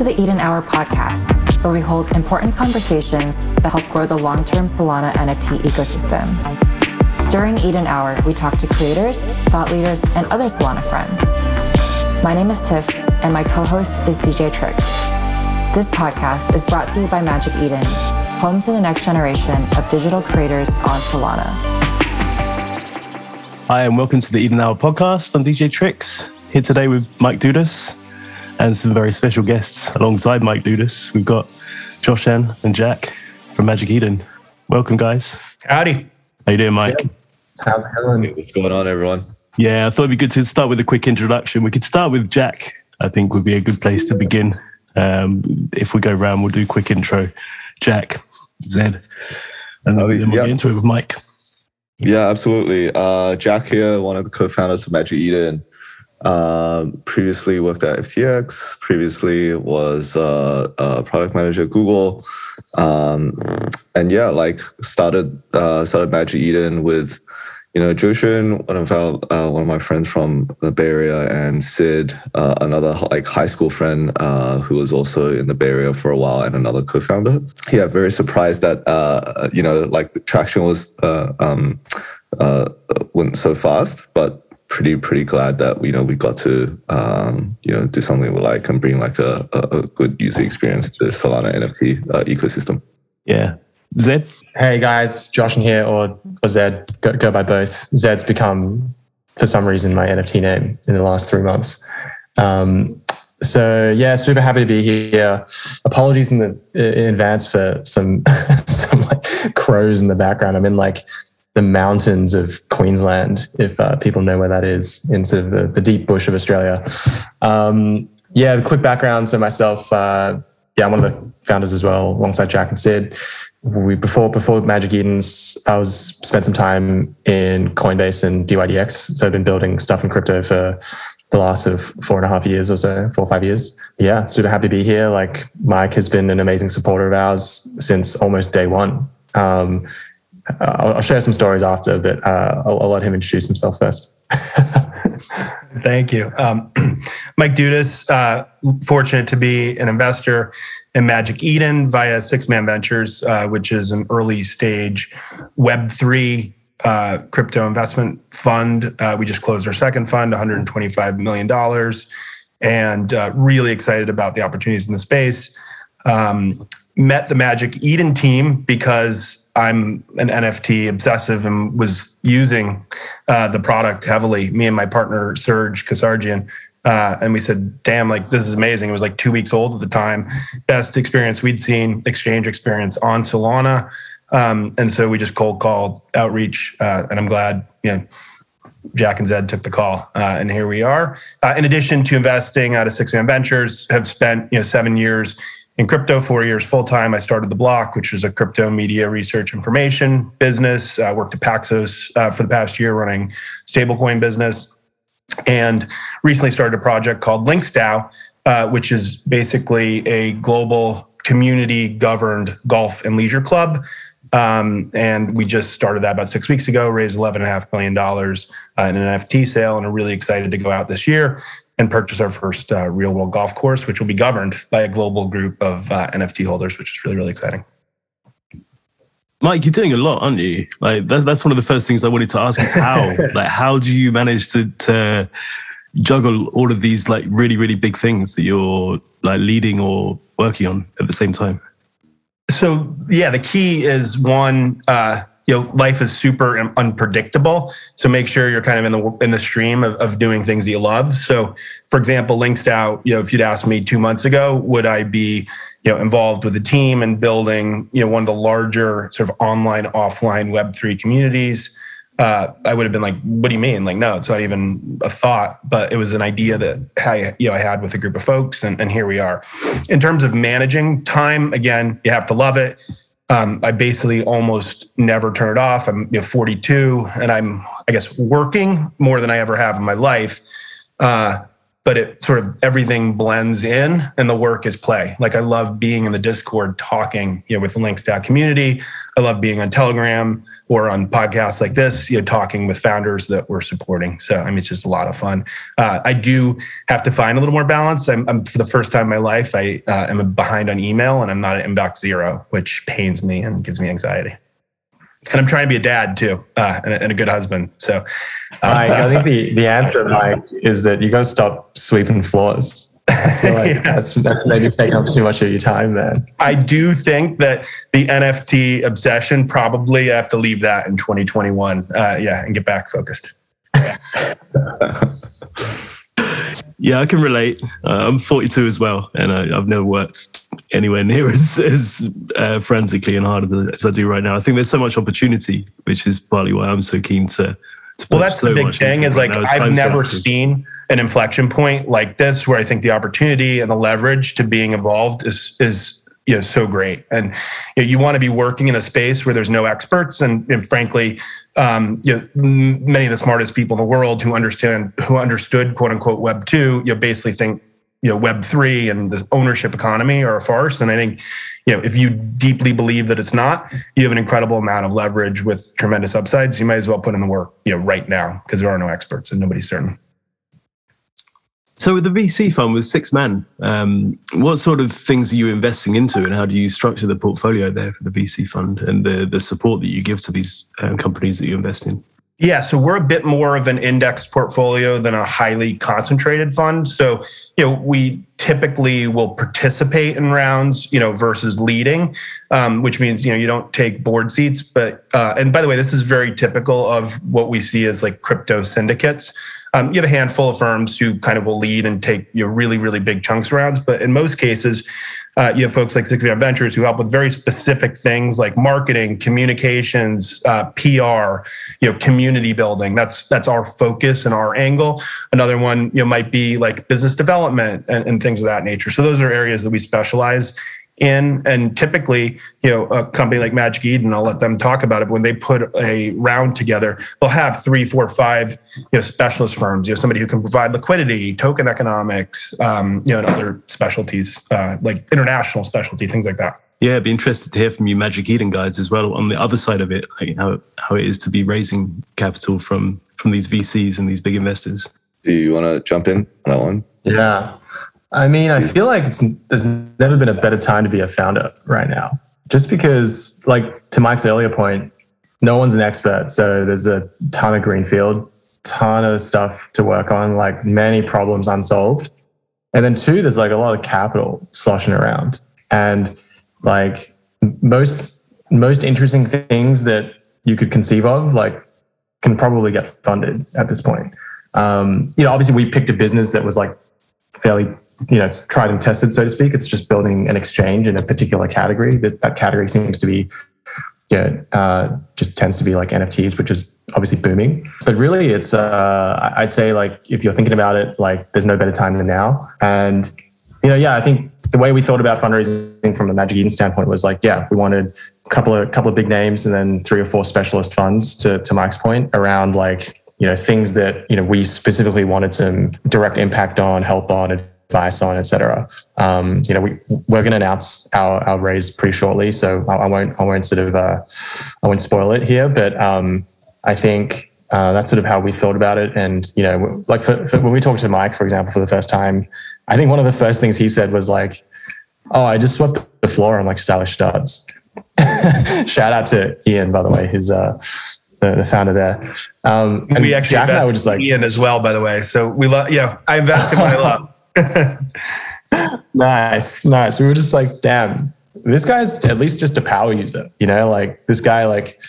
to the Eden Hour podcast, where we hold important conversations that help grow the long term Solana NFT ecosystem. During Eden Hour, we talk to creators, thought leaders, and other Solana friends. My name is Tiff, and my co host is DJ Tricks. This podcast is brought to you by Magic Eden, home to the next generation of digital creators on Solana. Hi, and welcome to the Eden Hour podcast. I'm DJ Tricks, here today with Mike Dudas and some very special guests alongside Mike Dudas. We've got Zhuoxun and Jack from Magic Eden. Welcome, guys. Howdy. How you doing, Mike? Yeah. How's it going? What's going on, everyone? Yeah, I thought it'd be good to start with a quick introduction. We could start with Jack. I think would be a good place to begin. Um, if we go around, we'll do a quick intro. Jack, Zedd, and then, oh, then we'll yeah. get into it with Mike. Yeah, absolutely. Uh, Jack here, one of the co-founders of Magic Eden. Um, previously worked at FTX. Previously was uh, a product manager at Google, um, and yeah, like started uh, started Magic Eden with you know Zhuoxun, one of our uh, one of my friends from the Bay Area, and Sid, uh, another like high school friend uh, who was also in the Bay Area for a while, and another co-founder. Yeah, very surprised that uh, you know like the traction was um, went so fast, but pretty pretty glad that you know we got to um, you know do something we like and bring like a, a, a good user experience to the Solana NFT uh, ecosystem. Yeah. Zedd. Hey guys, Zhuoxun here or or Zedd go, go by both. Zedd's become for some reason my NFT name in the last three months. Um, so yeah, super happy to be here. Apologies in the in advance for some some like crows in the background. I'm in like the mountains of Queensland, if uh, people know where that is, into the, the deep bush of Australia. Um, yeah, quick background. So myself, uh, yeah, I'm one of the founders as well, alongside Jack and Sid. We before before Magic Eden's, I was spent some time in Coinbase and dYdX. So I've been building stuff in crypto for the last of four and a half years or so, four or five years. Yeah, super happy to be here. Like Mike has been an amazing supporter of ours since almost day one. Um, I'll, I'll, share some stories after, but uh, I'll, I'll, let him introduce himself first. Thank you. Um, Mike Dudas, uh, fortunate to be an investor in Magic Eden via 6th Man Ventures, uh, which is an early stage Web3 uh, crypto investment fund. Uh, we just closed our second fund, $125 million, and uh, really excited about the opportunities in the space. Um, met the Magic Eden team because I'm an NFT obsessive and was using uh, the product heavily. Me and my partner Serge Kassardjian, uh, and we said, "Damn, like this is amazing." It was like two weeks old at the time. Best experience we'd seen, exchange experience on Solana, um, and so we just cold called outreach, uh, and I'm glad you know. Jack and Zedd took the call, uh, and here we are. Uh, in addition to investing out of 6th Man Ventures, have spent you know seven years in crypto, four years full time. I started the Block, which was a crypto media research information business. I worked at Paxos uh, for the past year running stablecoin business, and recently started a project called LinksDAO, uh, which is basically a global community governed golf and leisure club. Um, and we just started that about six weeks ago, raised $11.5 million uh, in an NFT sale, and are really excited to go out this year and purchase our first uh, real world golf course, which will be governed by a global group of uh, NFT holders, which is really, really exciting. Mike, you're doing a lot, aren't you? Like that, that's one of the first things I wanted to ask is how, like, how do you manage to, to juggle all of these like really, really big things that you're like leading or working on at the same time? So yeah, the key is one, uh, you know life is super unpredictable so make sure you're kind of in the in the stream of, of doing things that you love so for example LinksDAO you know if you'd asked me two months ago would i be you know involved with the team and building you know one of the larger sort of online offline web3 communities uh, I would have been like, "What do you mean?" Like, no, it's not even a thought, but it was an idea that I, you know, I had with a group of folks, and, and here we are. In terms of managing time, again, you have to love it. Um, I basically almost never turn it off. I'm you know, 42 and I'm, I guess, working more than I ever have in my life. Uh, but it sort of everything blends in and the work is play. Like I love being in the Discord talking, you know, with the LinksDAO community. I love being on Telegram or on podcasts like this, you know, talking with founders that we're supporting. So I mean, it's just a lot of fun. Uh, I do have to find a little more balance. I'm, I'm for the first time in my life, I uh, am behind on email and I'm not at inbox zero, which pains me and gives me anxiety and I'm trying to be a dad too, uh, and, a, and, a, good husband. So, uh, I think the, the answer, Mike, is that you got to stop sweeping floors. I feel like yeah. that's, that's maybe taking up too much of your time there. I do think that the NFT obsession probably I have to leave that in 2021. Uh, yeah, and get back focused. yeah, I can relate. Uh, I'm 42 as well, and I, have never worked anywhere near as, as uh, forensically and hard as I do right now. I think there's so much opportunity, which is partly why I'm so keen to. to well, that's so the big thing. Is like I've never seen an inflection point like this, where I think the opportunity and the leverage to being involved is is you know so great, and you, know, you want to be working in a space where there's no experts, and, and frankly. Um, you know, many of the smartest people in the world who understand, who understood "quote unquote" Web two, you know, basically think you know web 3 and the ownership economy are a farce. And i think you know if you deeply believe that it's not you have an incredible amount of leverage with tremendous upsides. You might as well put in the work you know right now because there are no experts and nobody's certain. So with the vc fund with 6th Man um, what sort of things are you investing into and how do you structure the portfolio there for the vc fund and the, the support that you give to these um, companies that you invest in yeah, so we're a bit more of an index portfolio than a highly concentrated fund. So, you know, we typically will participate in rounds, you know, versus leading, um, which means you know you don't take board seats. But uh, and by the way, this is very typical of what we see as like crypto syndicates. Um, you have a handful of firms who kind of will lead and take you know, really really big chunks rounds, but in most cases, uh, you have folks like Six Ventures who help with very specific things like marketing, communications, uh, PR, you know, community building. That's that's our focus and our angle. Another one, you know, might be like business development and, and things of that nature. So those are areas that we specialize in. And typically, you know, a company like Magic Eden, I'll let them talk about it. But when they put a round together, they'll have three, four, five, you know, specialist firms. You know, somebody who can provide liquidity, token economics, um, you know, and other specialties uh, like international specialty, things like that. Yeah, I'd be interested to hear from you, Magic Eden guys, as well on the other side of it, like how how it is to be raising capital from from these VCs and these big investors. Do you want to jump in on that one? Yeah. I mean, I feel like there's never been a better time to be a founder right now. Just because, like, to Mike's earlier point, no one's an expert. So there's a ton of greenfield, ton of stuff to work on, like many problems unsolved. And then two, there's like a lot of capital sloshing around. And like most most interesting things that you could conceive of, like can probably get funded at this point. Um, you know, obviously we picked a business that was like fairly you know, it's tried and tested, so to speak. It's just building an exchange in a particular category. That that category seems to be, yeah, uh, just tends to be like NFTs, which is obviously booming. But really, it's uh, I'd say like if you're thinking about it, like there's no better time than now. And you know, yeah, I think the way we thought about fundraising from a Magic Eden standpoint was like, yeah, we wanted a couple of couple of big names and then three or four specialist funds. To to Mike's point around like you know things that you know we specifically wanted some direct impact on, help on, advice on, etc. Um, you know, we we're going to announce our, our raise pretty shortly, so I, I won't I won't sort of uh, I won't spoil it here, but um, I think uh, that's sort of how we thought about it. And you know, like for, for when we talked to Mike, for example, for the first time, I think one of the first things he said was like, "Oh, I just swept the floor on like stylish studs." Shout out to Ian, by the way, who's uh, the, the founder there. Um, and we actually Jack and I were just like Ian as well, by the way. So we love, yeah, I invest in what I love. nice, nice. We were just like, damn, this guy's at least just a power user, you know, like this guy like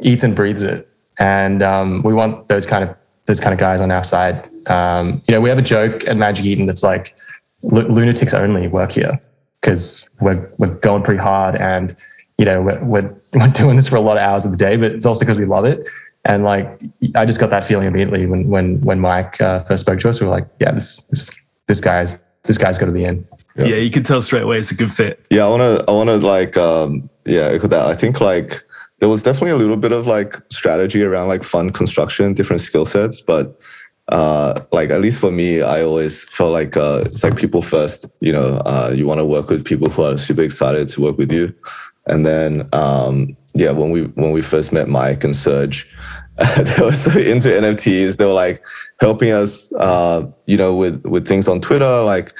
eats and breathes it. And um, we want those kind of those kind of guys on our side. Um, you know, we have a joke at Magic Eden that's like lunatics only work here because we're we're going pretty hard and you know we're, we're, we're doing this for a lot of hours of the day, but it's also because we love it. And like I just got that feeling immediately when when when Mike uh, first spoke to us. We were like, yeah, this, this this guy's this guy's going to be in. Yeah. yeah, you can tell straight away it's a good fit. Yeah, I want to I want to like um yeah, echo that. I think like there was definitely a little bit of like strategy around like fund construction, different skill sets, but uh, like at least for me, I always felt like uh, it's like people first. You know, uh, you want to work with people who are super excited to work with you, and then um, yeah, when we when we first met Mike and Serge, they were so into NFTs. They were like helping us, uh, you know, with with things on Twitter, like.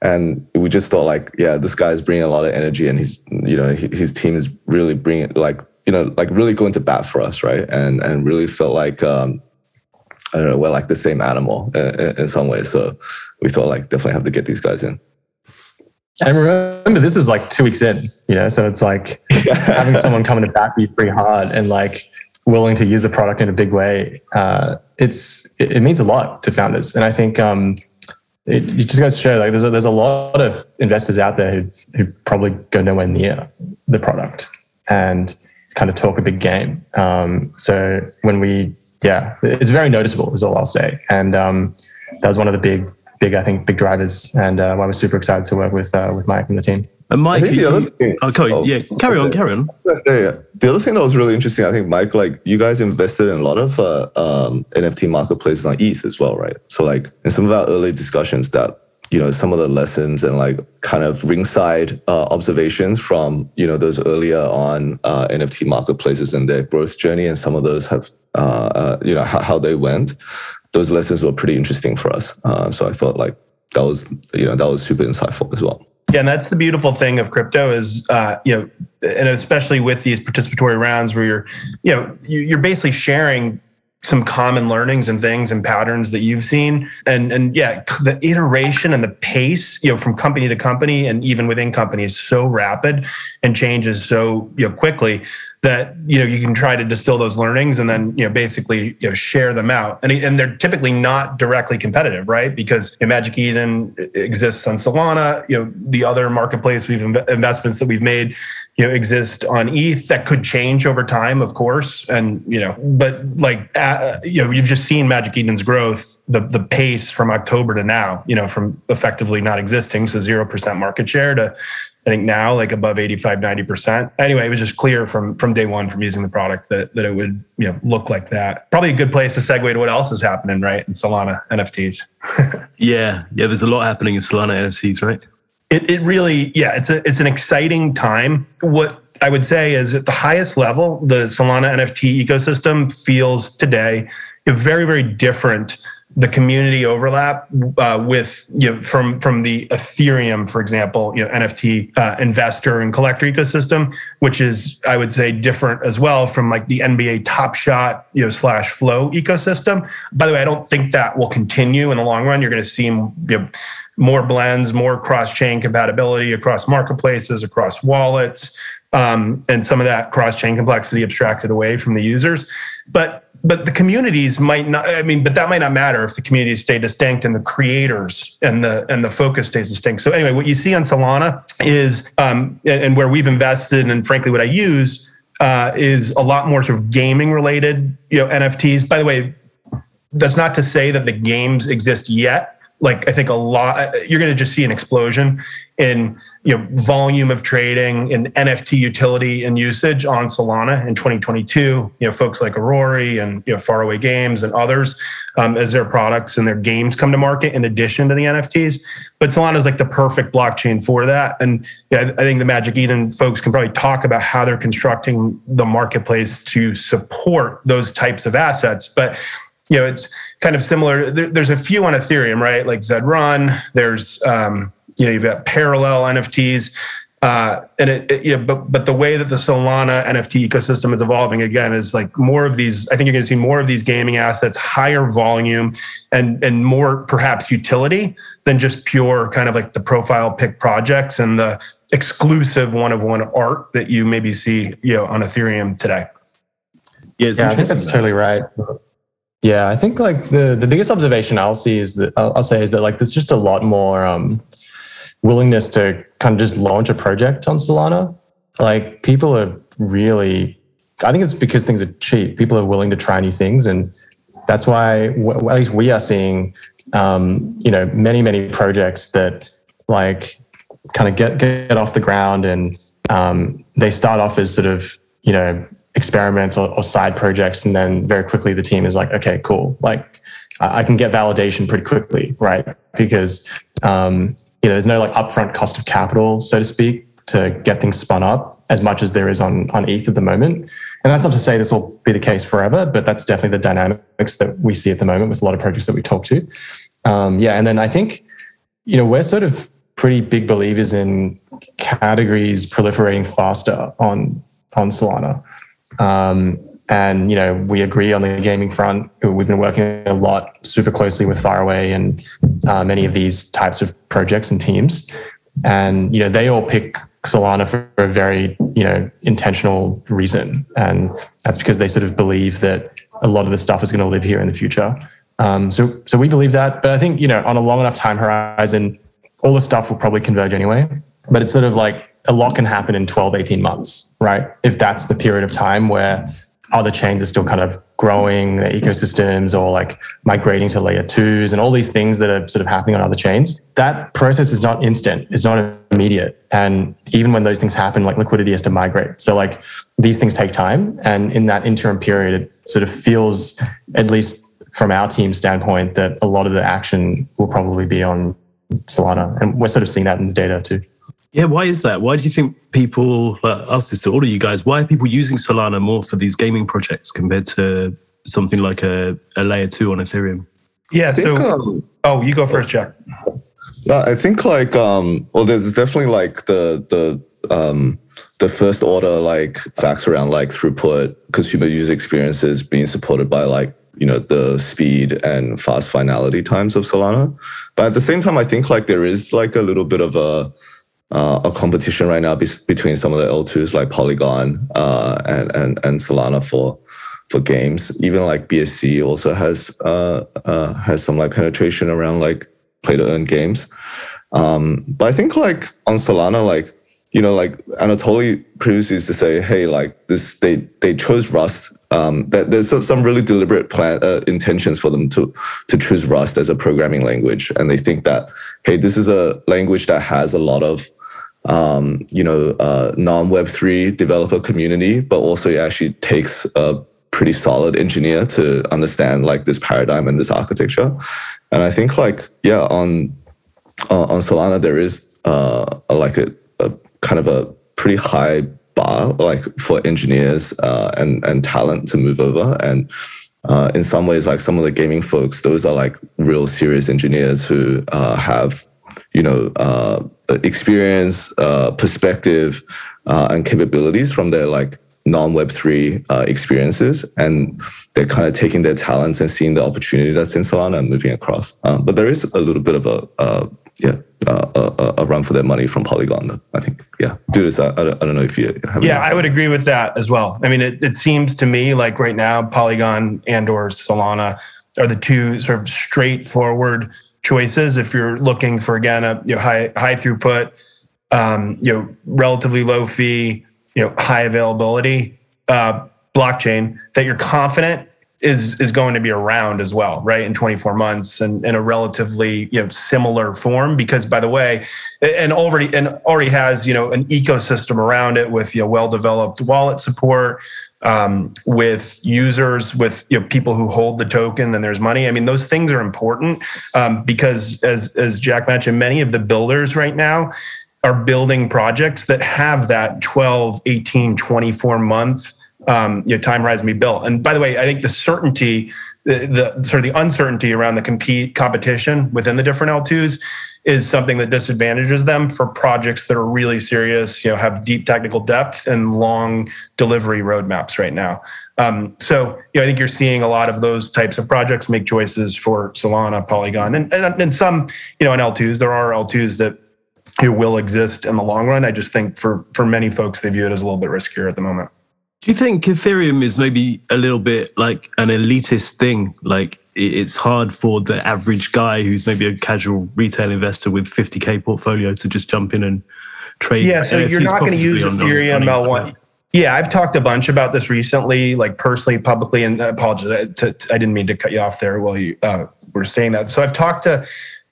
And we just thought, like, yeah, this guy's bringing a lot of energy, and he's, you know, his team is really bringing, like, you know, like really going to bat for us, right? And and really felt like um, I don't know, we're like the same animal in, in, some ways. So we thought like definitely have to get these guys in. And remember, this was like two weeks in, you know, so it's like having someone coming to bat you pretty hard and like willing to use the product in a big way. Uh, it's it, means a lot to founders, and I think um, it, it just goes to show like there's a, there's a lot of investors out there who probably go nowhere near the product and kind of talk a big game. Um, so when we yeah, it's very noticeable. Is all I'll say. And um, that was one of the big, big, I think, big drivers, and uh, I was super excited to work with uh, with Mike and the team. And Mike, the other thing, oh, oh, yeah, carry on, carry on. Yeah, yeah. The other thing that was really interesting, I think, Mike, like you guys invested in a lot of uh, um, NFT marketplaces on ETH as well, right? So, like in some of our early discussions, that you know some of the lessons and like kind of ringside uh, observations from you know those earlier on uh, NFT marketplaces and their growth journey, and some of those have uh, uh, you know how, how, they went those lessons were pretty interesting for us uh, so i thought like that was you know that was super insightful as well yeah, and that's the beautiful thing of crypto is, uh, you know, and especially with these participatory rounds where you're, you know, you're basically sharing some common learnings and things and patterns that you've seen. And and yeah the iteration and the pace you know from company to company and even within companies so rapid and changes so you know quickly that you know you can try to distill those learnings and then you know basically you know share them out. And, and they're typically not directly competitive right? Because you know, magic eden exists on solana. You know the other marketplace we've investments that we've made you know exist on ETH that could change over time, of course, and you know, but like uh, you know, you've just seen Magic Eden's growth, the the pace from October to now, you know, from effectively not existing, so zero percent market share to I think now like above 85, 90%. Anyway, it was just clear from from day one from using the product that that it would, you know, look like that. Probably a good place to segue to what else is happening, right? In Solana NFTs. yeah. Yeah. There's a lot happening in Solana NFTs, right? It, it really, yeah, it's a, it's an exciting time. What I would say is at the highest level, the Solana NFT ecosystem feels today very, very different. The community overlap uh, with you know, from from the Ethereum, for example, you know, NFT uh, investor and collector ecosystem, which is I would say different as well from like the NBA Top Shot you know slash Flow ecosystem. By the way, I don't think that will continue in the long run. You're going to see you know, more blends, more cross chain compatibility across marketplaces, across wallets, um, and some of that cross chain complexity abstracted away from the users. But but the communities might not i mean but that might not matter if the communities stay distinct and the creators and the and the focus stays distinct. So anyway what you see on solana is um, and, and, where we've invested and frankly what i use uh, is a lot more sort of gaming related you know nfts by the way that's not to say that the games exist yet like I think a lot you're going to just see an explosion in you know volume of trading in NFT utility and usage on Solana in 2022. You know, folks like Aurory and you know Faraway Games and others um, as their products and their games come to market in addition to the NFTs. But Solana is like the perfect blockchain for that. And yeah, I think the Magic Eden folks can probably talk about how they're constructing the marketplace to support those types of assets. But you know, it's kind of similar. There, there's a few on Ethereum, right? Like Zed Run. There's um, you know you've got parallel NFTs, uh, and it, it, you know, but but the way that the Solana NFT ecosystem is evolving again is like more of these. I think you're going to see more of these gaming assets, higher volume, and and more perhaps utility than just pure kind of like the profile pick projects and the exclusive one of one art that you maybe see you know on Ethereum today. Yeah, yeah I think that's totally right. Yeah, I think like the the biggest observation I'll see is that I'll, I'll say is that like there's just a lot more um, willingness to kind of just launch a project on Solana. Like people are really, I think it's because things are cheap. People are willing to try new things, and that's why w- at least we are seeing, um, you know, many many projects that like kind of get get off the ground and um, they start off as sort of you know experiments or, or, side projects and then very quickly the team is like okay cool like I can get validation pretty quickly, right? Because um, you know, there's no like upfront cost of capital, so to speak, to get things spun up as much as there is on on ETH at the moment. And that's not to say this will be the case forever, but that's definitely the dynamics that we see at the moment with a lot of projects that we talk to. Um, yeah, and then I think you know we're sort of pretty big believers in categories proliferating faster on on Solana. Um, and you know we agree on the gaming front. We've been working a lot, super closely with Faraway and uh, many of these types of projects and teams. And you know they all pick Solana for a very you know intentional reason, and that's because they sort of believe that a lot of the stuff is going to live here in the future. Um, so so we believe that, but I think you know on a long enough time horizon, all the stuff will probably converge anyway. But it's sort of like a lot can happen in 12, 18 months, right? If that's the period of time where other chains are still kind of growing their ecosystems or like migrating to layer twos and all these things that are sort of happening on other chains. That process is not instant, it's not immediate. And even when those things happen, like liquidity has to migrate. So like these things take time. And in that interim period, it sort of feels, at least from our team standpoint, that a lot of the action will probably be on Solana. And we're sort of seeing that in the data too. Yeah, why is that? Why do you think people, like, ask this to all of you guys, why are people using Solana more for these gaming projects compared to something like a, a layer two on Ethereum? Yeah, so, um, oh, you go first, Jack. I think like, um, well, there's definitely like the, the, um, the first order like facts around like throughput, consumer user experiences being supported by like you know the speed and fast finality times of Solana. But at the same time, I think like there is like a little bit of a uh, a competition right now be- between some of the L2s like Polygon uh, and, and and Solana for for games. Even like BSC also has uh, uh, has some like penetration around like play to earn games. Um, but I think like on Solana, like you know, like Anatoly previously used to say, hey, like this, they they chose Rust. Um, that there's some really deliberate plan uh, intentions for them to to choose Rust as a programming language, and they think that hey, this is a language that has a lot of um, you know, uh, non Web three developer community, but also it actually takes a pretty solid engineer to understand like this paradigm and this architecture. And I think like yeah, on uh, on Solana there is uh, like a, a, kind of a pretty high bar like for engineers uh, and and talent to move over and. Uh, in some ways, like some of the gaming folks, those are like real serious engineers who uh, have you know, uh, experience, uh, perspective, uh, and capabilities from their like non Web three uh, experiences, and they're kind of taking their talents and seeing the opportunity that's in Solana and moving across. Um, but there is a little bit of a uh, yeah uh, a, a, run for their money from Polygon. I think yeah, dude. I, I don't know if you have. Yeah, I would agree with that as well. I mean, it, it seems to me like right now Polygon and or Solana are the two sort of straightforward choices if you're looking for again a you know, high high throughput, um, you know relatively low fee, you know high availability uh, blockchain that you're confident is is going to be around as well, right? In 24 months and in a relatively you know similar form. Because by the way, and already and already has you know an ecosystem around it with you know well developed wallet support, um, with users, with you know, people who hold the token and there's money. I mean, those things are important um, because, as as Jack mentioned, many of the builders right now are building projects that have that 12, 18, 24 month um, you know, time horizon be built. And by the way, I think the certainty, the, the sort of the uncertainty around the compete competition within the different L2s is something that disadvantages them for projects that are really serious, you know, have deep technical depth and long delivery roadmaps right now. Um, so, you know, I think you're seeing a lot of those types of projects make choices for Solana, Polygon, and and, and some, you know, in L2s. There are L2s that you will exist in the long run. I just think for for many folks, they view it as a little bit riskier at the moment. Do you think Ethereum is maybe a little bit like an elitist thing? Like it's hard for the average guy who's maybe a casual retail investor with 50k portfolio to just jump in and trade. Yeah, so you're not going to use Ethereum L1. Yeah, I've talked a bunch about this recently, like personally, publicly, and I apologize. To, to, I didn't mean to cut you off there while you uh, were saying that. So I've talked a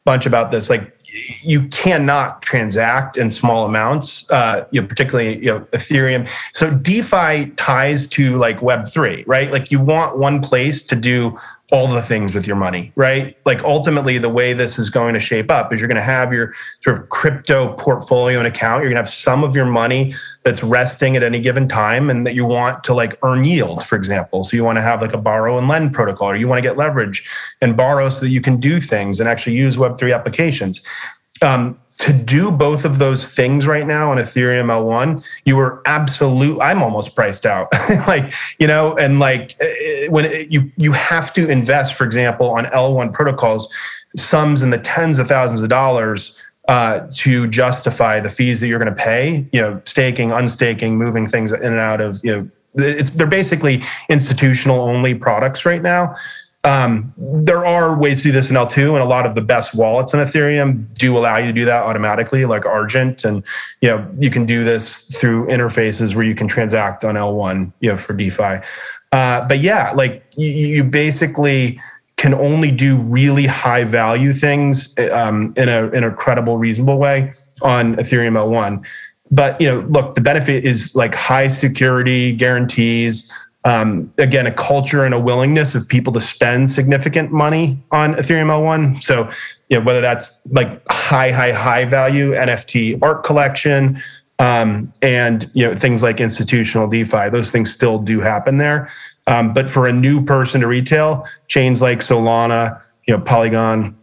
bunch about this. Like you cannot transact in small amounts, uh, you know, particularly you know, Ethereum. So DeFi ties to like Web three, right? Like you want one place to do all the things with your money, right? Like ultimately, the way this is going to shape up is you're going to have your sort of crypto portfolio and account. You're going to have some of your money that's resting at any given time and that you want to like earn yield, for example. So you want to have like a borrow and lend protocol, or you want to get leverage and borrow so that you can do things and actually use Web3 applications. Um, to do both of those things right now on Ethereum L1, you were absolute. I'm almost priced out, like you know, and like eh, eh, when it, you you have to invest, for example, on L1 protocols, sums in the tens of thousands of dollars uh, to justify the fees that you're going to pay. You know, staking, unstaking, moving things in and out of you know. It's, they're basically institutional only products right now. Um, there are ways to do this in L2, and a lot of the best wallets in Ethereum do allow you to do that automatically, like Argent, and you know you can do this through interfaces where you can transact on L1, you know, for DeFi. Uh, but yeah, like you, you, basically can only do really high value things um, in a in a credible, reasonable way on Ethereum L1. But you know, look, the benefit is like high security guarantees um, again, a culture and a willingness of people to spend significant money on Ethereum L1. So, you know, whether that's like high, high, high value NFT art collection, um, and you know things like institutional DeFi, those things still do happen there. Um, but for a new person to retail, chains like Solana, you know, Polygon,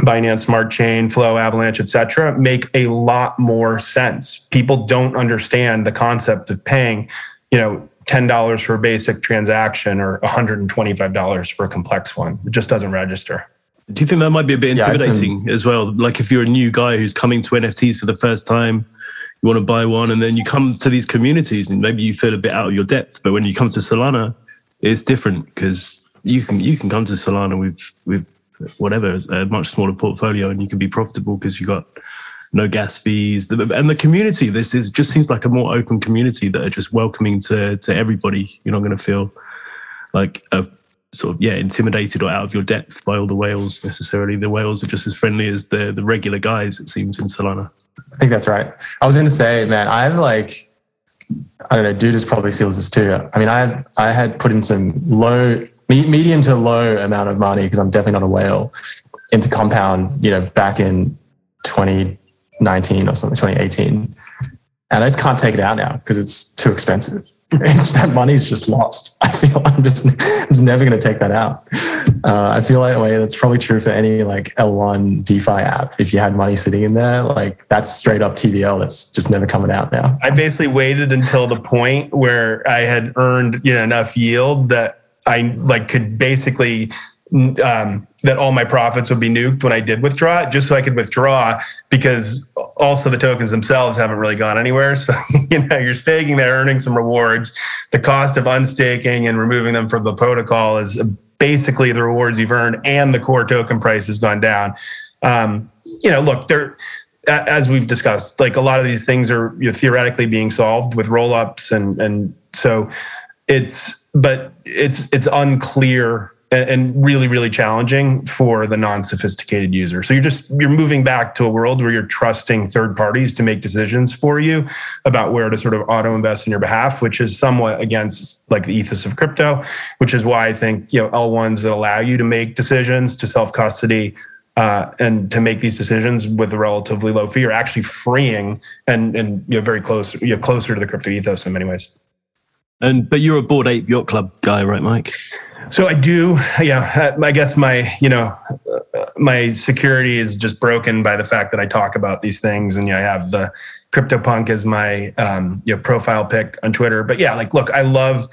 Binance Smart Chain, Flow, Avalanche, etc., make a lot more sense. People don't understand the concept of paying, you know, $10 for a basic transaction or $125 for a complex one. It just doesn't register. Do you think that might be a bit intimidating yeah, as well? Like if you're a new guy who's coming to NFTs for the first time, you want to buy one, and then you come to these communities and maybe you feel a bit out of your depth. But when you come to Solana, it's different because you can you can come to Solana with with whatever a much smaller portfolio and you can be profitable because you got no gas fees, and the community. This is just seems like a more open community that are just welcoming to to everybody. You're not going to feel like a sort of yeah intimidated or out of your depth by all the whales necessarily. The whales are just as friendly as the the regular guys. It seems in Solana. I think that's right. I was going to say, man, I have like I don't know, dude, Dudas probably feels this too. I mean, I had I had put in some low, medium to low amount of money because I'm definitely not a whale into compound. You know, back in 20 19 or something, 2018. And I just can't take it out now because it's too expensive. that money's just lost. I feel I'm just, I'm just never going to take that out. Uh, I feel that way. That's probably true for any like L1 DeFi app. If you had money sitting in there, like that's straight up TVL. That's just never coming out now. I basically waited until the point where I had earned you know enough yield that I like could basically um, that all my profits would be nuked when I did withdraw just so I could withdraw because also the tokens themselves haven't really gone anywhere. So, you know, you're staking there, earning some rewards. The cost of unstaking and removing them from the protocol is basically the rewards you've earned and the core token price has gone down. Um, you know, look, there, as we've discussed, like a lot of these things are you know, theoretically being solved with rollups and, and so it's, but it's, it's unclear and really really challenging for the non-sophisticated user. So you're just you're moving back to a world where you're trusting third parties to make decisions for you about where to sort of auto invest in your behalf which is somewhat against like the ethos of crypto which is why i think you know l1s that allow you to make decisions to self custody uh, and to make these decisions with a relatively low fee are actually freeing and and you know very close you know closer to the crypto ethos in many ways and but you're a Bored Ape Yacht Club guy right mike so I do, yeah. I guess my, you know, my security is just broken by the fact that I talk about these things, and you know, I have the CryptoPunk as my um, you know, profile pick on Twitter. But yeah, like, look, I love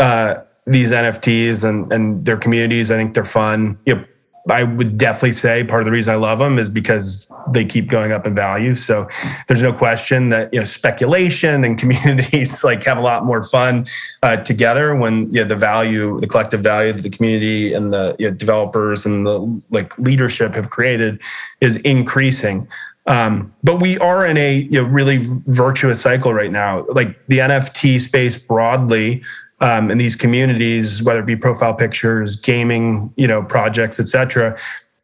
uh, these NFTs and and their communities. I think they're fun. You know, I would definitely say part of the reason I love them is because they keep going up in value. So there's no question that you know speculation and communities like have a lot more fun uh, together when you know, the value, the collective value that the community and the you know, developers and the like leadership have created is increasing. Um, but we are in a you know, really virtuous cycle right now. Like the NFT space broadly um, in these communities, whether it be profile pictures, gaming, you know, projects, etc.,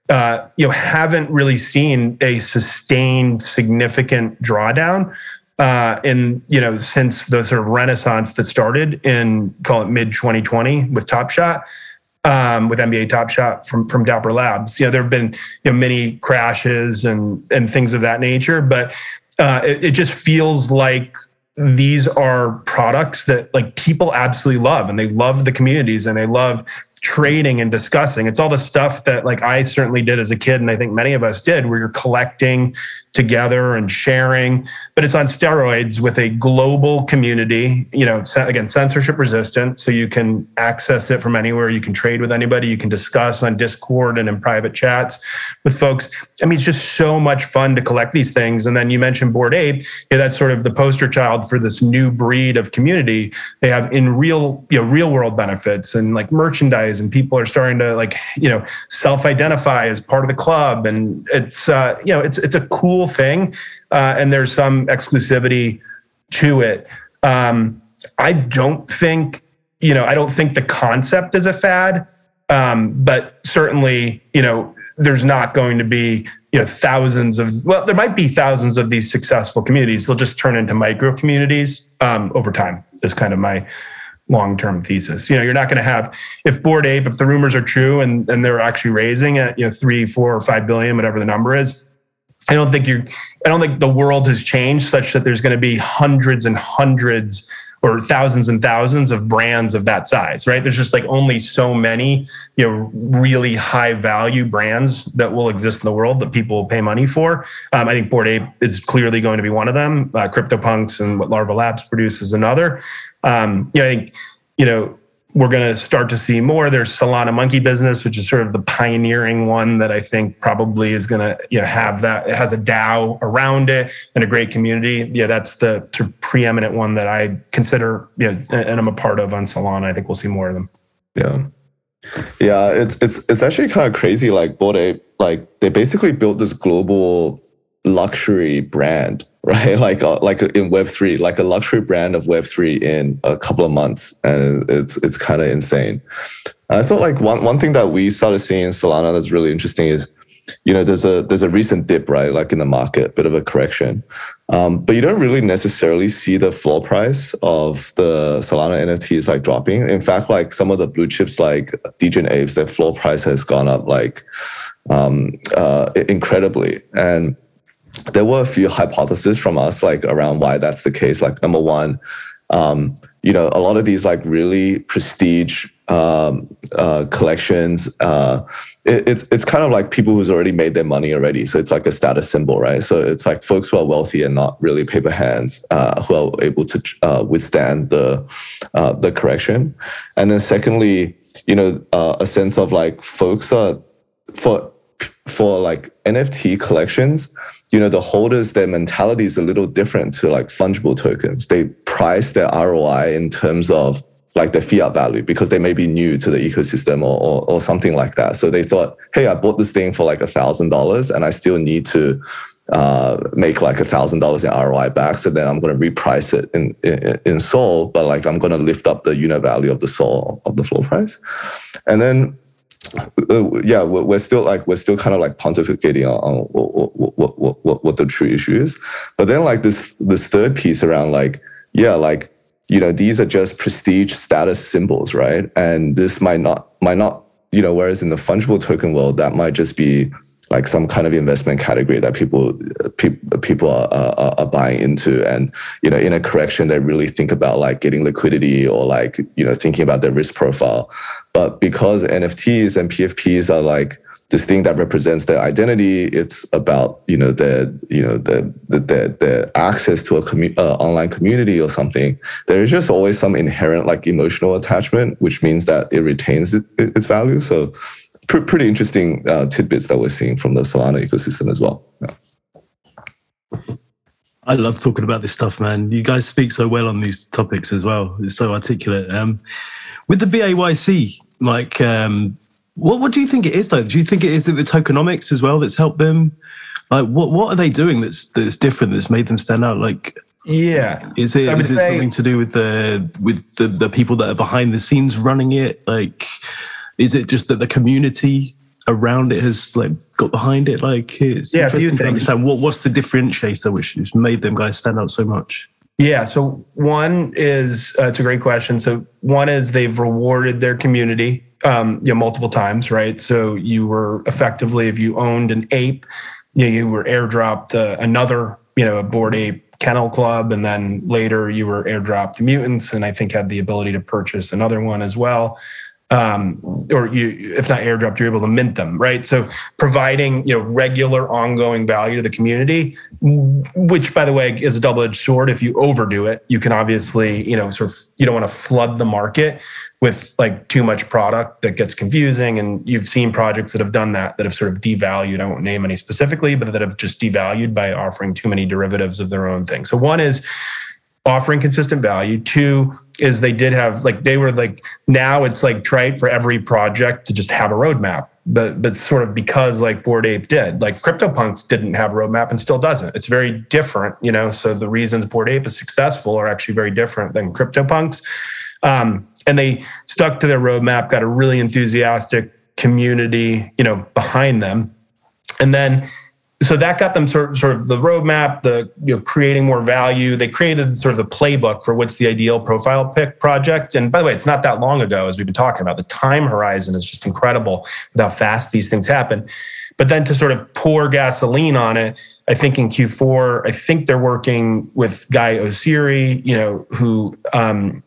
uh, you know, haven't really seen a sustained, significant drawdown uh, in you know since the sort of renaissance that started in call it mid 2020 with Top Shot. um, with NBA Top Shot from from Dapper Labs. You know, there have been you know many crashes and and things of that nature, but uh, it, it just feels like these are products that like people absolutely love and they love the communities and they love trading and discussing. It's all the stuff that like I certainly did as a kid, and I think many of us did, where you're collecting together and sharing, but it's on steroids with a global community, you know, again, censorship resistant. So you can access it from anywhere. You can trade with anybody. You can discuss on Discord and in private chats with folks. I mean, it's just so much fun to collect these things. And then you mentioned Bored Ape. Yeah, that's sort of the poster child for this new breed of community. They have in real, you know, real world benefits and like merchandise and people are starting to like, you know, self-identify as part of the club. And it's, uh, you know, it's, it's a cool cool thing, uh, and there's some exclusivity to it. Um, I don't think, you know, I don't think the concept is a fad, um, but certainly, you know, there's not going to be you know thousands of well there might be thousands of these successful communities they'll just turn into micro communities um, over time is kind of my long-term thesis you know you're not going to have if Bored Ape if the rumors are true and, and they're actually raising at you know three four or five billion whatever the number is I don't think you're, I don't think the world has changed such that there's going to be hundreds and hundreds or thousands and thousands of brands of that size, right? There's just like only so many, you know, really high value brands that will exist in the world that people will pay money for. Um, I think Bored Ape is clearly going to be one of them. Uh, CryptoPunks and what Larva Labs produces another. Um, you know, I think, you know, we're going to start to see more. There's Solana Monkey Business, which is sort of the pioneering one that I think probably is going to you know have that. It has a DAO around it and a great community. Yeah, that's the preeminent one that I consider. Yeah, and I'm a part of on Solana. I think we'll see more of them. Yeah, yeah. It's it's it's actually kind of crazy. Like Bored like they basically built this global luxury brand right? Like uh, like in Web three, like a luxury brand of Web three in a couple of months, and it's it's kind of insane. And I thought like one one thing that we started seeing in Solana that's really interesting is, you know, there's a there's a recent dip, right? Like in the market, bit of a correction, um, but you don't really necessarily see the floor price of the Solana NFTs like dropping. In fact, like some of the blue chips like Degen Apes, their floor price has gone up like um, uh, incredibly and there were a few hypotheses from us like around why that's the case. Like number one, um, you know, a lot of these like really prestige um, uh, collections, uh, it, it's it's kind of like people who's already made their money already. So it's like a status symbol, right? So it's like folks who are wealthy and not really paper hands uh, who are able to uh, withstand the uh, the correction. And then secondly, you know, uh, a sense of like folks are for for like NFT collections you know the holders their mentality is a little different to like fungible tokens they price their roi in terms of like the fiat value because they may be new to the ecosystem or, or, or something like that so they thought hey i bought this thing for like a thousand dollars and i still need to uh, make like a thousand dollars in ROI back. So then I'm going to reprice it in, in, in Sol, but like I'm going to lift up the unit value of the Sol of the floor price. And then uh, yeah, we're, we're, still like we're still kind of like pontificating on, on what, what, what, what, what the true issue is. But then like this this third piece around like yeah, like you know these are just prestige status symbols, right? And this might not might not you know whereas in the fungible token world that might just be like some kind of investment category that people pe- people are, are, are buying into and you know in a correction they really think about like getting liquidity or like you know thinking about their risk profile but because nfts and pfps are like this thing that represents their identity it's about you know their you know their their, their access to a commu- uh, online community or something there is just always some inherent like emotional attachment which means that it retains it, its value so pr- pretty interesting uh, tidbits that we're seeing from the Solana ecosystem as well. Yeah. I love talking about this stuff, man. You guys speak so well on these topics as well. It's so articulate. Um, with the BAYC, like, um, what what do you think it is though? Do you think it is that the tokenomics as well that's helped them? Like, what what are they doing that's that's different that's made them stand out? Like, yeah, is it, so is it say, something to do with the with the the people that are behind the scenes running it? Like, is it just that the community around it has like got behind it? Like it's yeah, interesting to understand what what's the differentiator which has made them guys stand out so much. Yeah. So one is uh, it's a great question. So one is they've rewarded their community um, you know, multiple times, right? So you were effectively, if you owned an ape, you, know, you were airdropped uh, another, you know, a Bored Ape Kennel Club, and then later you were airdropped mutants, and I think had the ability to purchase another one as well. Um, or you, if not airdropped, you're able to mint them, right? So providing you know regular, ongoing value to the community, which by the way is a double-edged sword. If you overdo it, you can obviously you know sort of you don't want to flood the market with like too much product that gets confusing. And you've seen projects that have done that, that have sort of devalued. I won't name any specifically, but that have just devalued by offering too many derivatives of their own thing. So one is offering consistent value. Two is they did have like they were like now it's like trite for every project to just have a roadmap. But but sort of because like Bored Ape did, like CryptoPunks didn't have a roadmap and still doesn't. It's very different, you know. So the reasons Bored Ape is successful are actually very different than CryptoPunks. Um, and they stuck to their roadmap, got a really enthusiastic community, you know, behind them. And then so that got them sort of, sort of the roadmap, the you know creating more value. They created sort of the playbook for what's the ideal profile pick project. And by the way, it's not that long ago, as we've been talking about. The time horizon is just incredible with how fast these things happen. But then to sort of pour gasoline on it, I think in Q4, I think they're working with Guy Oseary, you know, who um,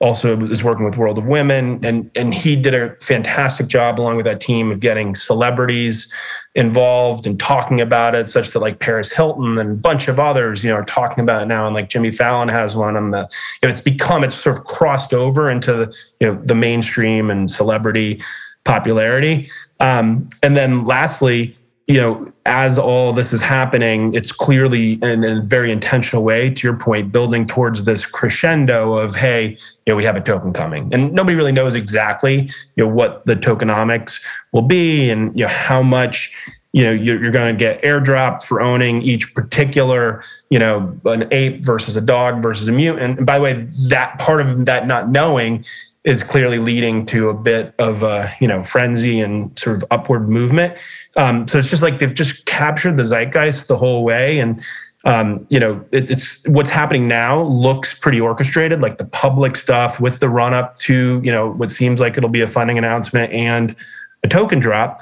also is working with World of Women, and and he did a fantastic job along with that team of getting celebrities involved and talking about it, such that like Paris Hilton and a bunch of others, you know, are talking about it now, and like Jimmy Fallon has one, and the you know, it's become it's sort of crossed over into the you know the mainstream and celebrity popularity. Um, and then lastly, you know, as all this is happening, it's clearly in a very intentional way, to your point, building towards this crescendo of, hey, you know, we have a token coming. And nobody really knows exactly, you know, what the tokenomics will be and you know how much you know you're, you're going to get airdropped for owning each particular you know an ape versus a dog versus a mutant and by the way that part of that not knowing is clearly leading to a bit of a you know frenzy and sort of upward movement. Um, so it's just like they've just captured the zeitgeist the whole way, and um, you know it, it's what's happening now looks pretty orchestrated, like the public stuff with the run up to you know what seems like it'll be a funding announcement and a token drop.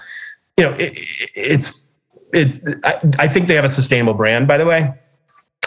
You know it, it's it. I, I think they have a sustainable brand, by the way,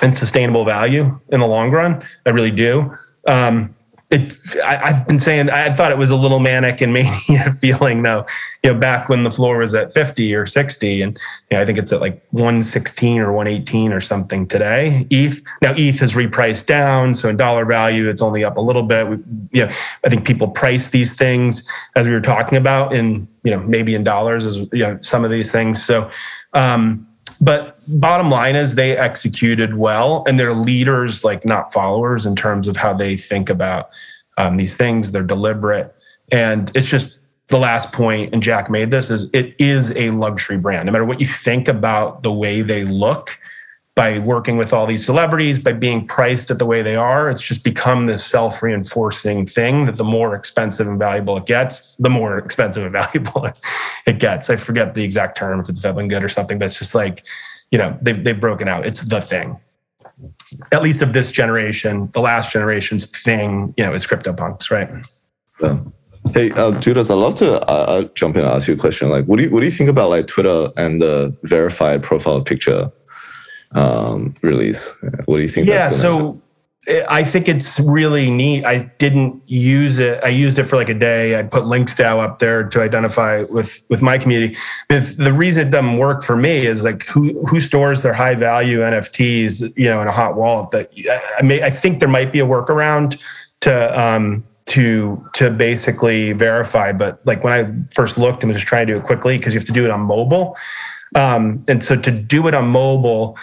and sustainable value in the long run. I really do. Um, it, I, have been saying I thought it was a little manic and mania feeling though, you know, back when the floor was at 50 or 60. And you know, I think it's at like 116 or 118 or something today. ETH now ETH has repriced down. So in dollar value, it's only up a little bit. We, you know, I think people price these things as we were talking about in, you know, maybe in dollars as you know, some of these things. So um, but bottom line is they executed well and they're leaders like not followers in terms of how they think about um, these things. They're deliberate. And it's just the last point and jack made this is it is a luxury brand. No matter what you think about the way they look by working with all these celebrities by being priced at the way they are it's just become this self-reinforcing thing that the more expensive and valuable it gets the more expensive and valuable it gets. I forget the exact term if it's Veblen good or something but it's just like you know they've, they've broken out. It's the thing. At least of this generation the last generation's thing you know is CryptoPunks right? Yeah. Hey, uh, Dudas, I'd love to uh, uh, jump in and ask you a question. Like, what do you what do you think about like Twitter and the verified profile picture um, release? What do you think? Yeah, so I think it's really neat. I didn't use it. I used it for like a day. I put LinksDAO up there to identify with with my community. If the reason it doesn't work for me is like who who stores their high value NFTs, you know, in a hot wallet. That I may I think there might be a workaround to um, to to basically verify. But like when I first looked and was just trying to do it quickly because you have to do it on mobile. Um, and so to do it on mobile,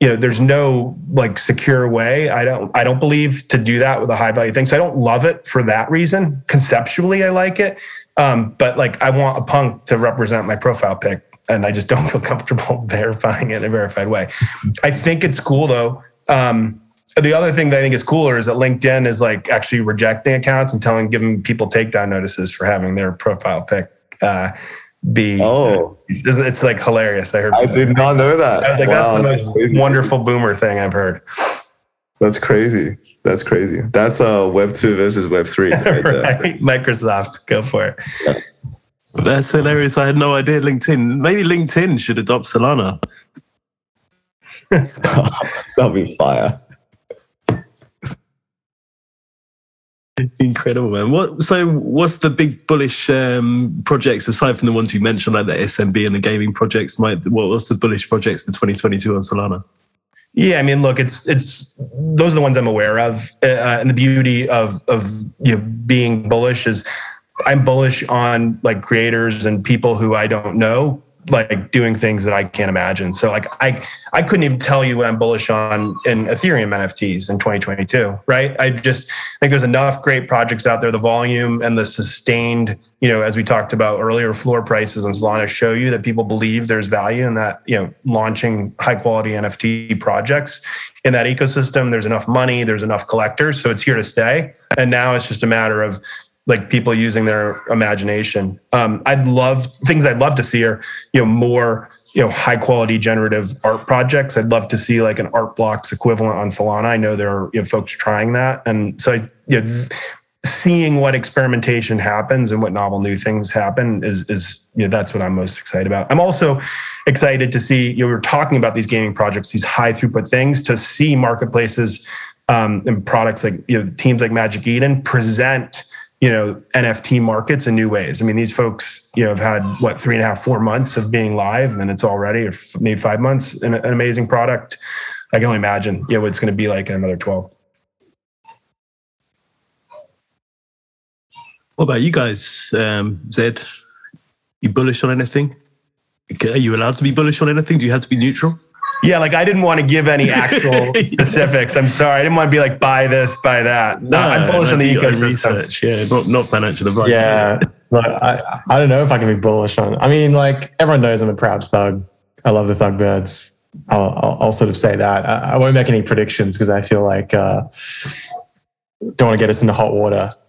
you know there's no like secure way. I don't i don't believe to do that with a high value thing. So i don't love it for that reason. Conceptually i like it. Um, but like i want a punk to represent my profile pic and i just don't feel comfortable verifying it in a verified way. I think it's cool though. Um, the other thing that i think is cooler is that linkedin is like actually rejecting accounts and telling giving people takedown notices for having their profile pic uh, be oh it's like hilarious i heard i did not know that i was like wow. that's the most wonderful boomer thing i've heard that's crazy That's crazy. That's uh, Web two versus Web three. Right right? Microsoft, go for it. That's hilarious. I had no idea LinkedIn. Maybe LinkedIn should adopt Solana. That'll be fire. Incredible, man. What? So, what's the big bullish um, projects aside from the ones you mentioned, like the SMB and the gaming projects? Might what was the bullish projects for 2022 on Solana? Yeah, I mean, look, it's it's those are the ones I'm aware of, uh, and the beauty of of you know being bullish is I'm bullish on like creators and people who I don't know like doing things that I can't imagine. So like I I couldn't even tell you what I'm bullish on in Ethereum NFTs in 2022, right? I just think there's enough great projects out there. The volume and the sustained, you know, as we talked about earlier, floor prices on Solana show you that people believe there's value in that, you know, launching high quality NFT projects in that ecosystem. There's enough money, there's enough collectors, so it's here to stay. And now it's just a matter of like people using their imagination. Um, I'd love things I'd love to see are you know more you know high quality generative art projects. I'd love to see like an art blocks equivalent on Solana. I know there are you know, folks trying that, and so you know, seeing what experimentation happens and what novel new things happen is is you know that's what I'm most excited about. I'm also excited to see you know we are talking about these gaming projects, these high throughput things, to see marketplaces um, and products like you know teams like Magic Eden present you know nft markets in new ways. I mean these folks you know have had what three and a half four months of being live and it's already or maybe five months an, an amazing product. I can only imagine you know what it's going to be like in another 12 what about you guys um Zedd you bullish on anything? Are you allowed to be bullish on anything? Do you have to be neutral yeah, like I didn't want to give any actual specifics. I'm sorry. I didn't want to be like buy this, buy that. No, I'm bullish on the ecosystem. Research. Yeah, not, not financial advice. Yeah. Look, I, I don't know if I can be bullish on. I mean, like everyone knows I'm a proud thug. I love the Thugbirds. I'll, I'll, I'll sort of say that. I, I won't make any predictions because I feel like uh, don't want to get us into hot water.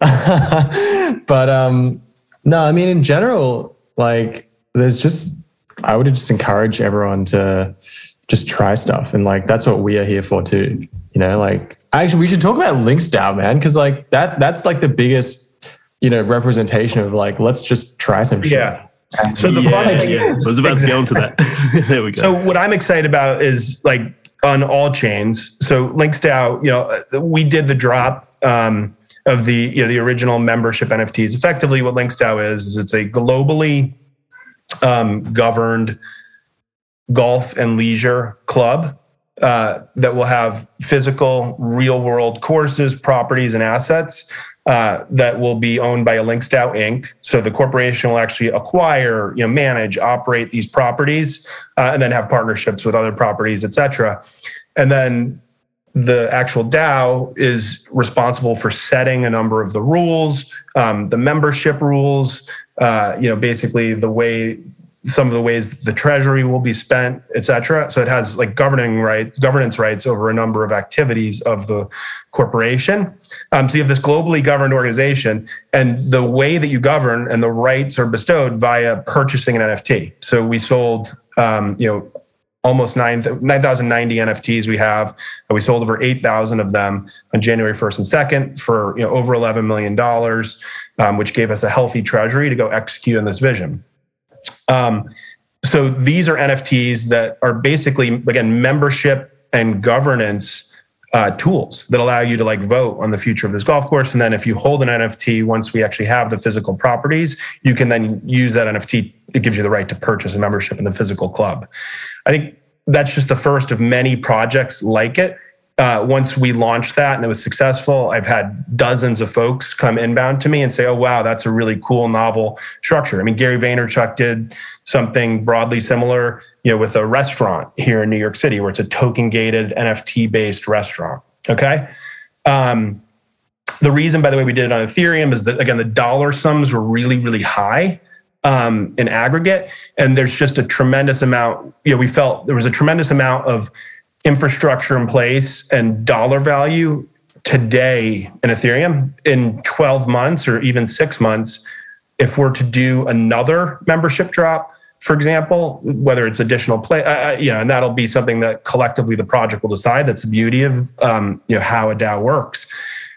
but um, no, I mean in general, like there's just I would just encourage everyone to just try stuff. And like that's what we are here for too. You know, like actually we should talk about LinksDAO, man, because like that that's like the biggest, you know, representation of like let's just try some shit. Yeah. So the yeah, thing yeah. is, I was about to get into that. there we go. So what I'm excited about is like on all chains. So LinksDAO, you know, we did the drop um, of the you know the original membership NFTs. Effectively, what LinksDAO is is it's a globally um, governed golf and leisure club uh, that will have physical, real world courses, properties, and assets uh, that will be owned by a LinksDAO Inc. So the corporation will actually acquire, you know, manage, operate these properties, uh, and then have partnerships with other properties, et cetera. And then the actual DAO is responsible for setting a number of the rules, um, the membership rules, uh, you know, basically the way some of the ways the treasury will be spent, et cetera. So it has like governing rights, governance rights over a number of activities of the corporation. Um, so you have this globally governed organization, and the way that you govern and the rights are bestowed via purchasing an NFT. So we sold, um, you know, almost 9,090 NFTs we have. And we sold over 8,000 of them on January 1st and 2nd for you know over 11 million dollars, um, which gave us a healthy treasury to go execute on this vision. Um, so these are NFTs that are basically, again, membership and governance uh, tools that allow you to like vote on the future of this golf course. And then if you hold an NFT, once we actually have the physical properties, you can then use that NFT. It gives you the right to purchase a membership in the physical club. I think that's just the first of many projects like it uh, once we launched that and it was successful, I've had dozens of folks come inbound to me and say, "Oh, wow, that's a really cool, novel structure." I mean, Gary Vaynerchuk did something broadly similar, you know, with a restaurant here in New York City, where it's a token-gated NFT-based restaurant. Okay. Um, the reason, by the way, we did it on Ethereum is that again, the dollar sums were really, really high um, in aggregate, and there's just a tremendous amount. You know, we felt there was a tremendous amount of infrastructure in place and dollar value today in Ethereum in 12 months or even six months, if we're to do another membership drop, for example, whether it's additional play, uh, uh, you know, and that'll be something that collectively the project will decide. That's the beauty of um, you know how a DAO works.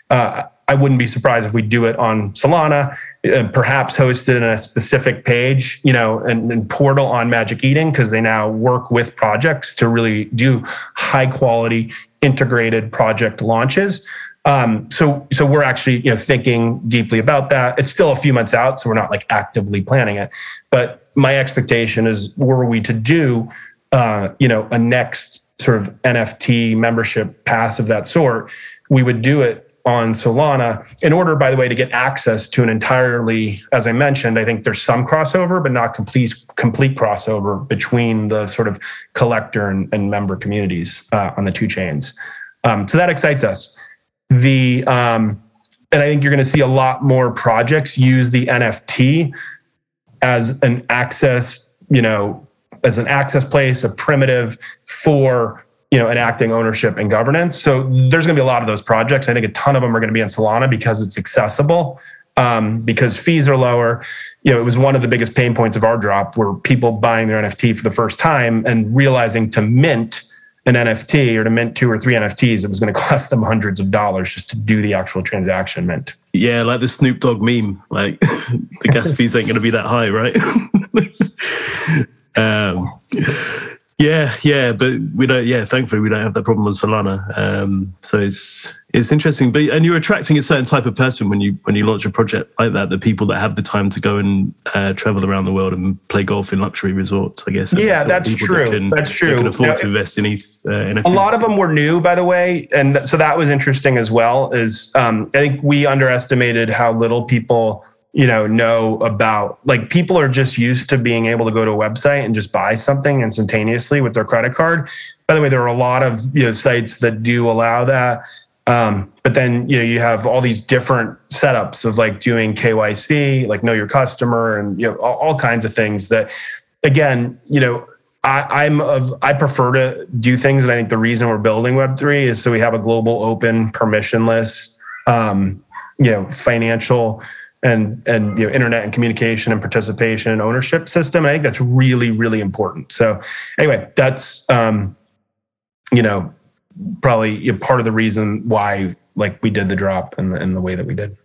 Uh, I wouldn't be surprised if we do it on Solana, uh, perhaps hosted in a specific page, you know, and, and portal on Magic Eden because they now work with projects to really do high quality integrated project launches. Um, so, so we're actually you know thinking deeply about that. It's still a few months out, so we're not like actively planning it. But my expectation is, were we to do, uh, you know, a next sort of NFT membership pass of that sort, we would do it on Solana in order, by the way, to get access to an entirely, as I mentioned, I think there's some crossover, but not complete complete crossover between the sort of collector and, and member communities uh, on the two chains. Um, so that excites us the um, and I think you're going to see a lot more projects use the NFT as an access, you know, as an access place, a primitive for you know enacting ownership and governance. So there's going to be a lot of those projects. I think a ton of them are going to be in Solana because it's accessible, um, because fees are lower. You know, it was one of the biggest pain points of our drop were people buying their NFT for the first time and realizing to mint an NFT or to mint two or three NFTs, it was going to cost them hundreds of dollars just to do the actual transaction mint. Yeah, like the Snoop Dogg meme, like the gas fees ain't going to be that high, right? um, yeah, yeah, but we don't. Yeah, thankfully we don't have that problem with Solana. Um, so it's it's interesting. But and you're attracting a certain type of person when you when you launch a project like that. The people that have the time to go and uh, travel around the world and play golf in luxury resorts. I guess. Yeah, that's true. That can, that's true. can afford now, to invest in ETH. Uh, a lot of them were new, by the way, and th- so that was interesting as well. Is um, I think we underestimated how little people you know know about like people are just used to being able to go to a website and just buy something instantaneously with their credit card. By the way there are a lot of you know sites that do allow that. Um, but then you know you have all these different setups of like doing kyc like know your customer and you know all, all kinds of things that again you know I, I'm of I prefer to do things, and I think the reason we're building Web three is so we have a global, open, permissionless, um, you know, financial and and you know internet and communication and participation and ownership system. I think that's really really important. So anyway, that's um, you know probably part of the reason why like we did the drop in the in the way that we did.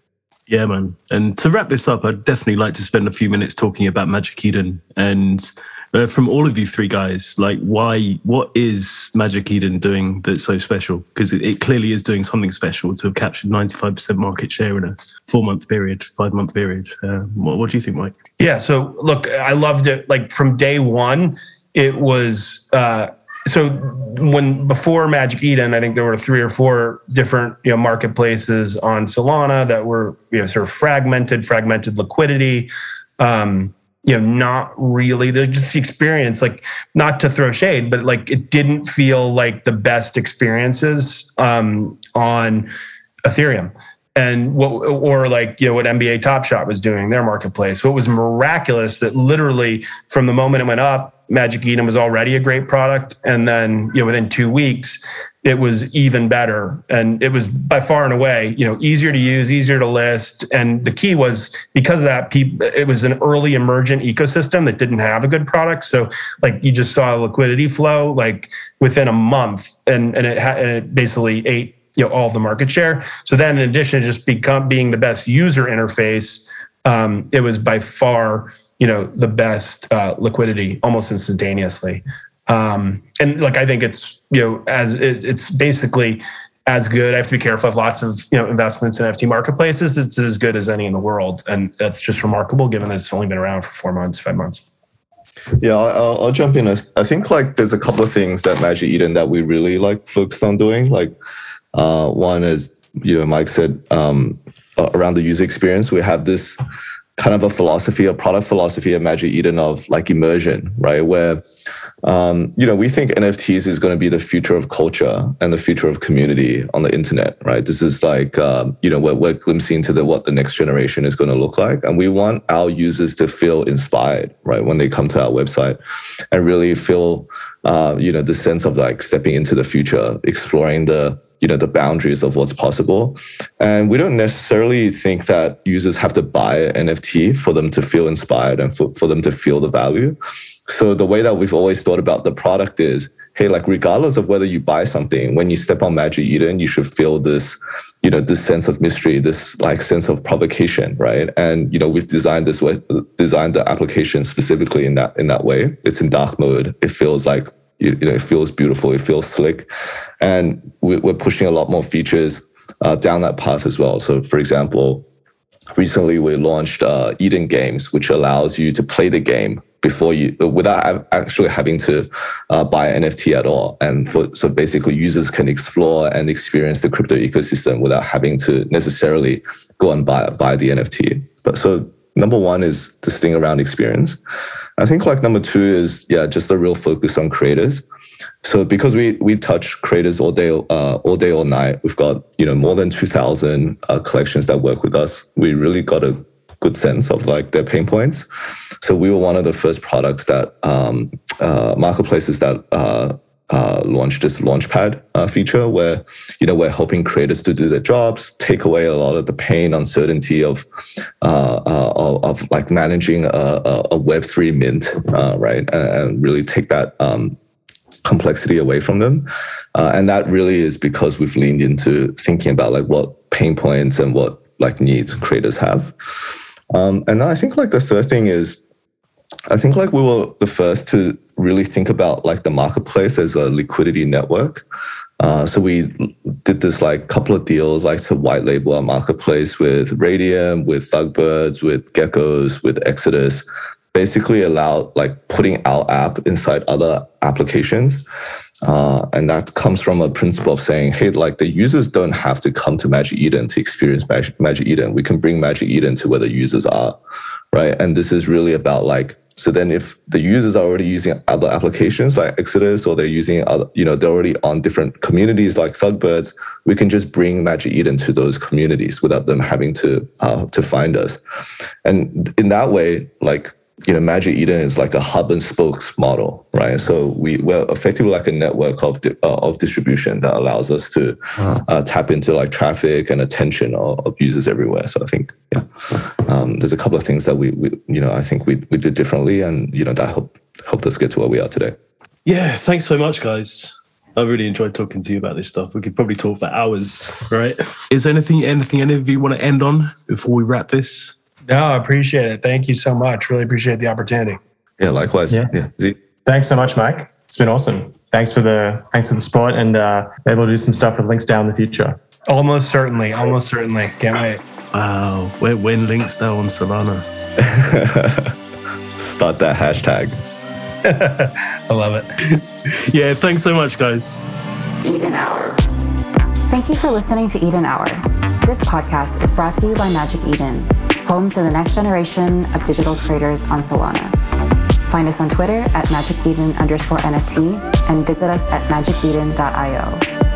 Yeah, man. And to wrap this up, I'd definitely like to spend a few minutes talking about Magic Eden and uh, from all of you three guys, like why, what is Magic Eden doing that's so special? Because it, it, clearly is doing something special to have captured 95% market share in a four month period, five month period. Uh, what, what do you think, Mike? Yeah. So look, I loved it. Like from day one, it was, uh, so when before Magic Eden, I think there were three or four different you know marketplaces on Solana that were you know sort of fragmented, fragmented liquidity. Um, you know, not really. The just the experience, like not to throw shade, but like it didn't feel like the best experiences um, on Ethereum. And what, or like, you know, what NBA Top Shot was doing, their marketplace. What was miraculous that literally from the moment it went up, Magic Eden was already a great product. And then, you know, within two weeks, it was even better. And it was by far and away you know easier to use easier to list. And the key was because of that it was an early emergent ecosystem that didn't have a good product. So like you just saw a liquidity flow like within a month and and it, and it basically ate you know all the market share. So then in addition to just become being the best user interface um, it was by far you know the best uh, liquidity almost instantaneously um, and like I think it's you know as it, it's basically as good. I have to be careful of lots of you know investments in NFT marketplaces. It's as good as any in the world, and that's just remarkable given that it's only been around for four months, five months. Yeah, I'll, I'll jump in. I think like there's a couple of things that Magic Eden that we really like focused on doing. Like uh, one is you know Mike said um, around the user experience. We have this kind of a philosophy, a product philosophy of Magic Eden of like immersion, right? Where um, you know, we think NFTs is going to be the future of culture and the future of community on the internet, right? This is like, uh, you know, we're, we're glimpsing into the, what the next generation is going to look like. And we want our users to feel inspired, right, when they come to our website and really feel, uh, you know, the sense of like stepping into the future, exploring the, you know the boundaries of what's possible. And we don't necessarily think that users have to buy an nft for them to feel inspired and for, for them to feel the value. So the way that we've always thought about the product is hey like regardless of whether you buy something when you step on magic eden you should feel this you know this sense of mystery this like sense of provocation right? And you know we've designed this way designed the application specifically in that in that way. It's in dark mode. It feels like you, know it feels beautiful it feels slick and we're pushing a lot more features uh, down that path as well so for example recently we launched uh, eden games which allows you to play the game before you without actually having to uh, buy an NFT at all. And for, so basically, users can explore and experience the crypto ecosystem without having to necessarily go and buy buy the NFT. But so number one is this thing around experience. I think like number two is yeah, just a real focus on creators. So because we we touch creators all day uh, all day all night, we've got you know more than two thousand uh, collections that work with us. We really got a good sense of like their pain points. So we were one of the first products that um, uh, marketplaces that uh, uh, launched this launchpad uh, feature where you know we're helping creators to do their jobs, take away a lot of the pain, uncertainty of uh, uh, of, of, like managing a, a Web three mint, right, and really take that. Um, complexity away from them and that really is because we've leaned into thinking about like what pain points and what like needs creators have um, and I think like the third thing is, I think like we were the first to really think about like the marketplace as a liquidity network. Uh, so we did this like couple of deals, like to white label our marketplace with Raydium, with Thugbirds, with Geckos, with Exodus. Basically, allow like putting our app inside other applications. Uh, and that comes from a principle of saying, hey, like the users don't have to come to Magic Eden to experience Magic, Magic Eden. We can bring Magic Eden to where the users are, right? And this is really about like, so then if the users are already using other applications like Exodus or they're using other, you know, they're already on different communities like Thugbirds, we can just bring Magic Eden to those communities without them having to uh, to find us. And in that way, like you know, Magic Eden is like a hub and spokes model, right? So we, we're effectively like a network of di- uh, of distribution that allows us to uh, tap into like traffic and attention of, of users everywhere. So I think, yeah, um, there's a couple of things that we, we, you know, I think we we did differently, and you know, that helped helped us get to where we are today. Yeah, thanks so much, guys. I really enjoyed talking to you about this stuff. We could probably talk for hours, right? Is there anything, anything, any of you want to end on before we wrap this? No, I appreciate it. Thank you so much. Really appreciate the opportunity. Yeah, likewise. Yeah. yeah. Thanks so much, Mike. It's been awesome. Thanks for the thanks for the support, and uh, maybe we'll do some stuff with LinksDAO in the future. Almost certainly. Almost certainly. Can't wait. Wow. When, when LinksDAO on Solana. Start that hashtag. I love it. yeah. Thanks so much, guys. Eden Hour. Thank you for listening to Eden Hour. This podcast is brought to you by Magic Eden home to the next generation of digital creators on Solana. Find us on Twitter at magiceden underscore NFT and visit us at magiceden.io.